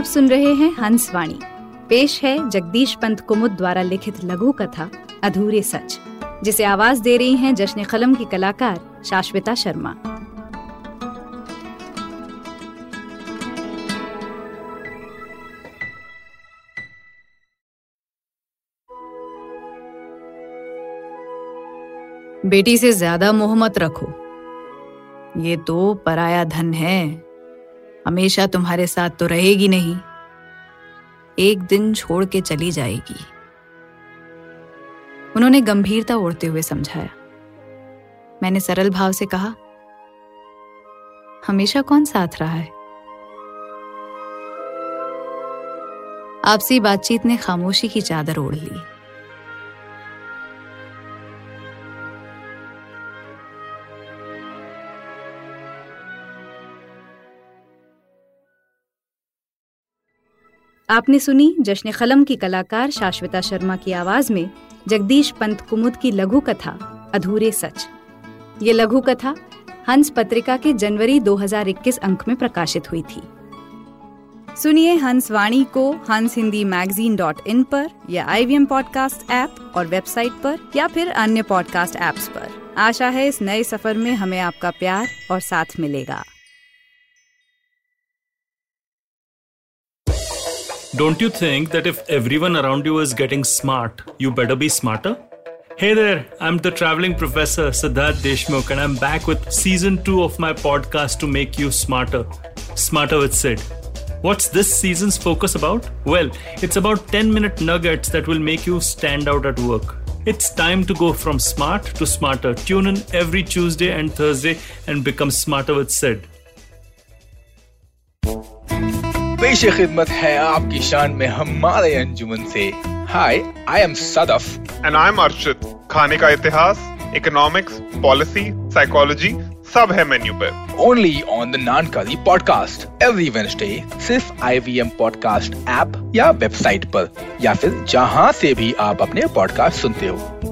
आप सुन रहे हैं हंस वाणी। पेश है जगदीश पंत कुमुद द्वारा लिखित लघु कथा अधूरे सच, जिसे आवाज़ दे रही हैं जश्न कलम की कलाकार शाश्विता शर्मा। बेटी से ज़्यादा मोह मत रखो। ये तो पराया धन है। हमेशा तुम्हारे साथ तो रहेगी नहीं। एक दिन छोड़ के चली जाएगी। उन्होंने गंभीरता ओढ़ते हुए समझाया। मैंने सरल भाव से कहा, हमेशा कौन साथ रहा है? आपसी बातचीत ने खामोशी की चादर ओढ़ ली। आपने सुनी जश्न कलम की कलाकार शाश्विता शर्मा की आवाज़ में जगदीश पंत कुमुद की लघु कथा, अधूरे सच। ये लघु कथा हंस पत्रिका के जनवरी 2021 अंक में प्रकाशित हुई थी। सुनिए हंस वाणी को हंस हिंदी मैगजीन डॉट इन पर या आई वी पॉडकास्ट ऐप और वेबसाइट पर या फिर अन्य पॉडकास्ट ऐप्स पर। आशा है इस नए सफ़र में हमें आपका प्यार और साथ मिलेगा। Don't you think that if everyone around you is getting smart, you better be smarter? Hey there, I'm the traveling professor Siddharth Deshmukh, and I'm back with season two of my podcast to make you smarter. Smarter with Sid. What's this season's focus about? Well, it's about 10 minute nuggets that will make you stand out at work. It's time to go from smart to smarter. Tune in every Tuesday and Thursday and become smarter with Sid. पेश खिदमत है आपकी शान में हमारे अंजुमन से। Hi I am Sadaf and I am Arshit खाने का इतिहास इकोनॉमिक्स पॉलिसी साइकोलॉजी सब है मेन्यू पे। Only on the Naankali podcast every Wednesday सिर्फ़ आईवीएम पॉडकास्ट ऐप या वेबसाइट पर या फिर जहाँ से भी आप अपने पॉडकास्ट सुनते हो।